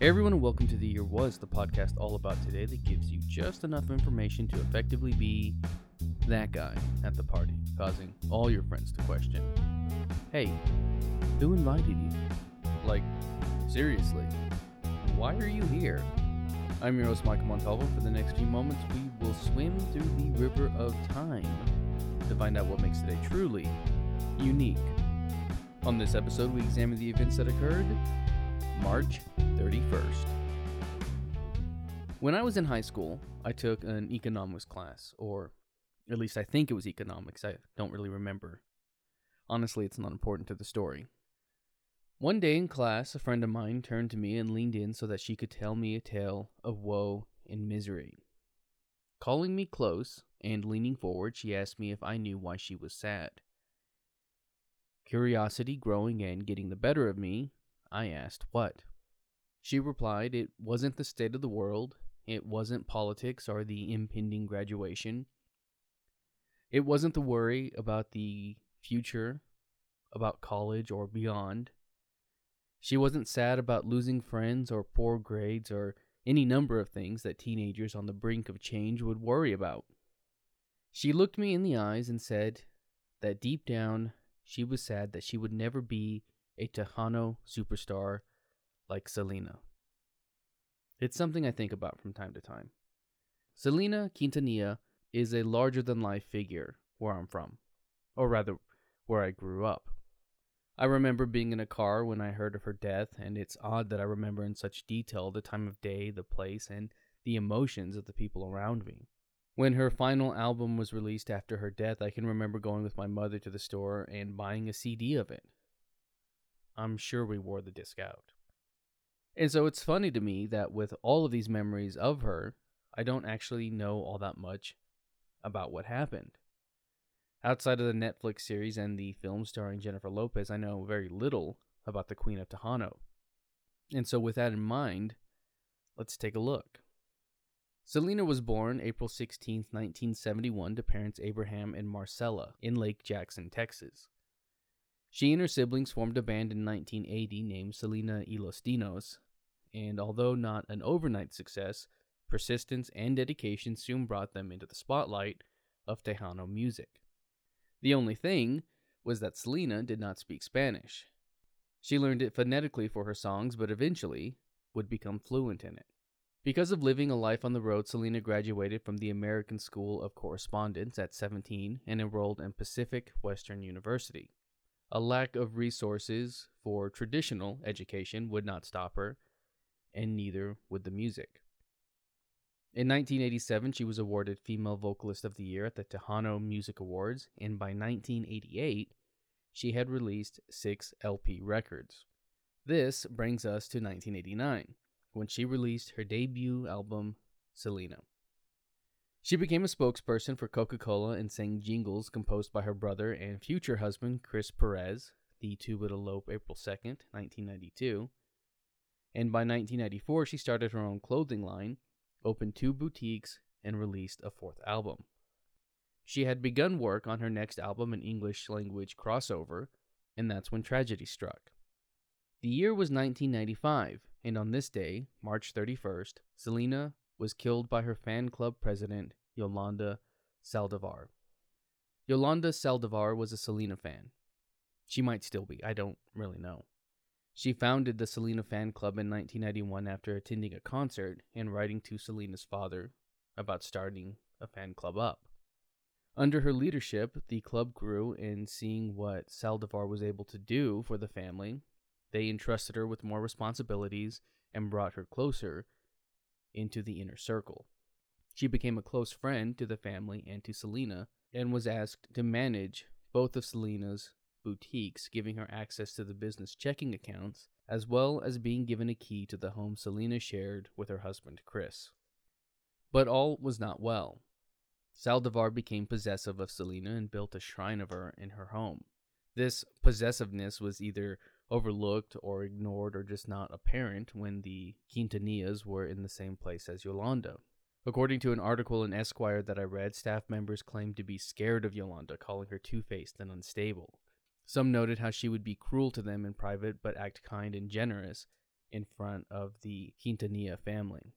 Everyone, welcome to The Year Was, the podcast all about today that gives you just enough information to effectively be that guy at the party, causing all your friends to question Hey, who invited you? Like, seriously, why are you here? I'm your host, Michael Montalvo. For the next few moments, we will swim through the river of time to find out what makes today truly unique. On this episode, we examine the events that occurred March 31st. When I was in high school, I took an economics class, or at least I think it was economics. I don't really remember. Honestly, it's not important to the story. One day in class, a friend of mine turned to me and leaned in so that she could tell me a tale of woe and misery. Calling me close and leaning forward, she asked me if I knew why she was sad. Curiosity growing and getting the better of me, I asked what. She replied it wasn't the state of the world, it wasn't politics or the impending graduation. It wasn't the worry about the future, about college or beyond. She wasn't sad about losing friends or poor grades or any number of things that teenagers on the brink of change would worry about. She looked me in the eyes and said that deep down she was sad that she would never be a Tejano superstar like Selena. It's something I think about from time to time. Selena Quintanilla is a larger than life figure where I'm from, or rather, where I grew up. I remember being in a car when I heard of her death, and it's odd that I remember in such detail the time of day, the place, and the emotions of the people around me. When her final album was released after her death, I can remember going with my mother to the store and buying a CD of it. I'm sure we wore the disc out. And so it's funny to me that with all of these memories of her, I don't actually know all that much about what happened. Outside of the Netflix series and the film starring Jennifer Lopez, I know very little about the Queen of Tejano. And so, with that in mind, let's take a look. Selena was born April 16, 1971, to parents Abraham and Marcella in Lake Jackson, Texas. She and her siblings formed a band in 1980 named Selena y los Dinos, and although not an overnight success, persistence and dedication soon brought them into the spotlight of Tejano music. The only thing was that Selena did not speak Spanish. She learned it phonetically for her songs, but eventually would become fluent in it. Because of living a life on the road, Selena graduated from the American School of Correspondence at 17 and enrolled in Pacific Western University. A lack of resources for traditional education would not stop her, and neither would the music. In 1987, she was awarded Female Vocalist of the Year at the Tejano Music Awards, and by 1988, she had released six LP records. This brings us to 1989 when she released her debut album, Selena. She became a spokesperson for Coca Cola and sang jingles composed by her brother and future husband, Chris Perez. The two would elope April 2nd, 1992. And by 1994, she started her own clothing line, opened two boutiques, and released a fourth album. She had begun work on her next album, an English language crossover, and that's when tragedy struck. The year was 1995, and on this day, March 31st, Selena was killed by her fan club president, Yolanda Saldivar. Yolanda Saldivar was a Selena fan. She might still be, I don't really know. She founded the Selena Fan Club in 1991 after attending a concert and writing to Selena's father about starting a fan club up. Under her leadership, the club grew, and seeing what Saldivar was able to do for the family, they entrusted her with more responsibilities and brought her closer into the inner circle. She became a close friend to the family and to Selena and was asked to manage both of Selena's boutiques, giving her access to the business checking accounts, as well as being given a key to the home Selena shared with her husband Chris. But all was not well. Saldivar became possessive of Selena and built a shrine of her in her home. This possessiveness was either overlooked or ignored or just not apparent when the Quintanillas were in the same place as Yolanda. According to an article in Esquire that I read, staff members claimed to be scared of Yolanda, calling her two faced and unstable. Some noted how she would be cruel to them in private but act kind and generous, in front of the Quintanilla family.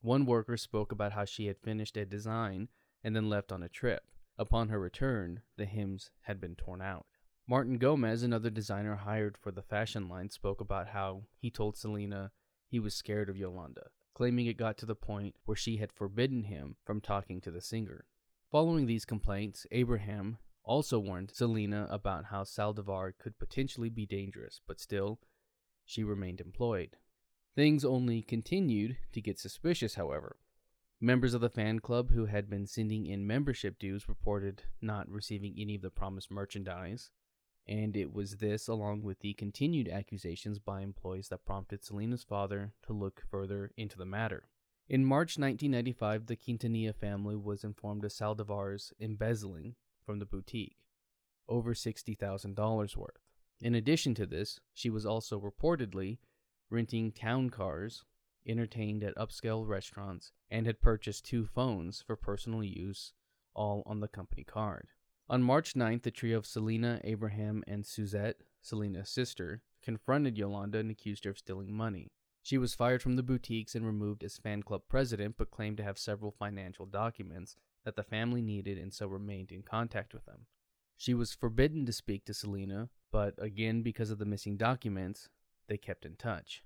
One worker spoke about how she had finished a design and then left on a trip. Upon her return, the hems had been torn out. Martin Gomez, another designer hired for the fashion line, spoke about how he told Selena he was scared of Yolanda, claiming it got to the point where she had forbidden him from talking to the singer. Following these complaints, Abraham also warned Selena about how Saldivar could potentially be dangerous, but still, she remained employed. Things only continued to get suspicious, however. Members of the fan club who had been sending in membership dues reported not receiving any of the promised merchandise, and it was this, along with the continued accusations by employees, that prompted Selena's father to look further into the matter. In March 1995, the Quintanilla family was informed of Saldivar's embezzling from the boutique, over $60,000 worth. In addition to this, she was also reportedly renting town cars, entertained at upscale restaurants, and had purchased two phones for personal use, all on the company card. On March 9th, the trio of Selena, Abraham, and Suzette, Selena's sister, confronted Yolanda and accused her of stealing money. She was fired from the boutiques and removed as fan club president, but claimed to have several financial documents that the family needed and so remained in contact with them. She was forbidden to speak to Selena, but again, because of the missing documents, they kept in touch.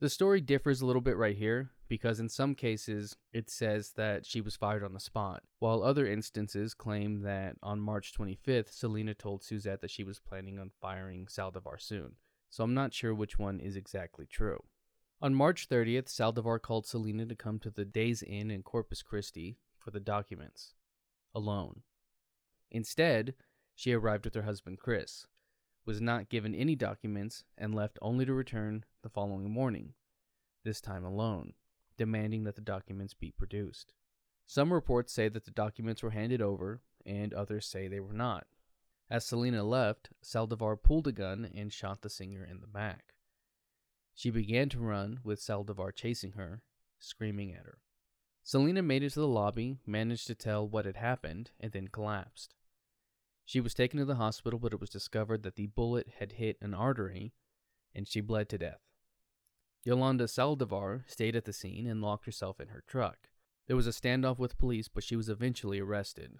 The story differs a little bit right here because in some cases it says that she was fired on the spot, while other instances claim that on March 25th, Selena told Suzette that she was planning on firing Saldivar soon. So I'm not sure which one is exactly true. On March 30th, Saldivar called Selena to come to the Days Inn in Corpus Christi for the documents, alone. Instead, she arrived with her husband Chris, was not given any documents, and left only to return the following morning, this time alone, demanding that the documents be produced. Some reports say that the documents were handed over, and others say they were not. As Selena left, Saldivar pulled a gun and shot the singer in the back. She began to run, with Saldivar chasing her, screaming at her. Selena made it to the lobby, managed to tell what had happened, and then collapsed. She was taken to the hospital, but it was discovered that the bullet had hit an artery and she bled to death. Yolanda Saldivar stayed at the scene and locked herself in her truck. There was a standoff with police, but she was eventually arrested.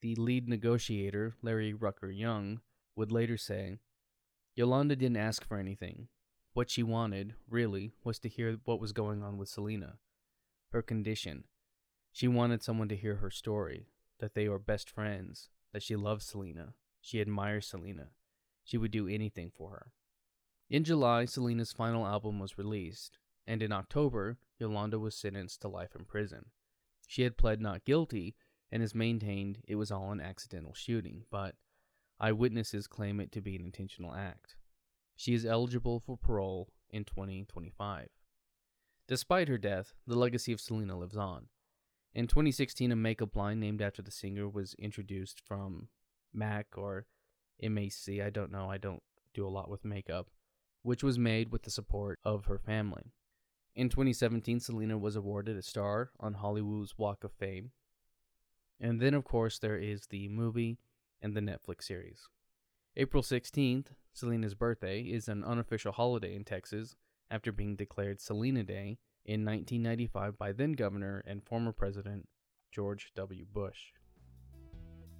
The lead negotiator, Larry Rucker Young, would later say Yolanda didn't ask for anything. What she wanted, really, was to hear what was going on with Selena, her condition. She wanted someone to hear her story, that they were best friends, that she loved Selena, she admires Selena, she would do anything for her. In July, Selena's final album was released, and in October, Yolanda was sentenced to life in prison. She had pled not guilty and has maintained it was all an accidental shooting, but eyewitnesses claim it to be an intentional act. She is eligible for parole in 2025. Despite her death, the legacy of Selena lives on. In 2016, a makeup line named after the singer was introduced from MAC or MAC. I don't know. I don't do a lot with makeup, which was made with the support of her family. In 2017, Selena was awarded a star on Hollywood's Walk of Fame. And then, of course, there is the movie and the Netflix series. April 16th, Selena's birthday, is an unofficial holiday in Texas after being declared Selena Day in 1995 by then Governor and former President George W. Bush.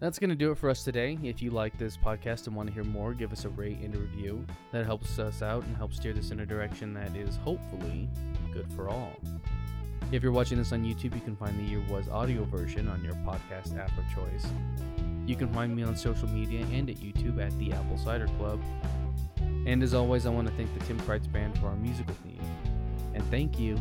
That's going to do it for us today. If you like this podcast and want to hear more, give us a rate and a review. That helps us out and helps steer this in a direction that is hopefully good for all. If you're watching this on YouTube, you can find the Year Was audio version on your podcast app of choice. You can find me on social media and at YouTube at the Apple Cider Club. And as always, I want to thank the Tim Kreitz Band for our musical theme. And thank you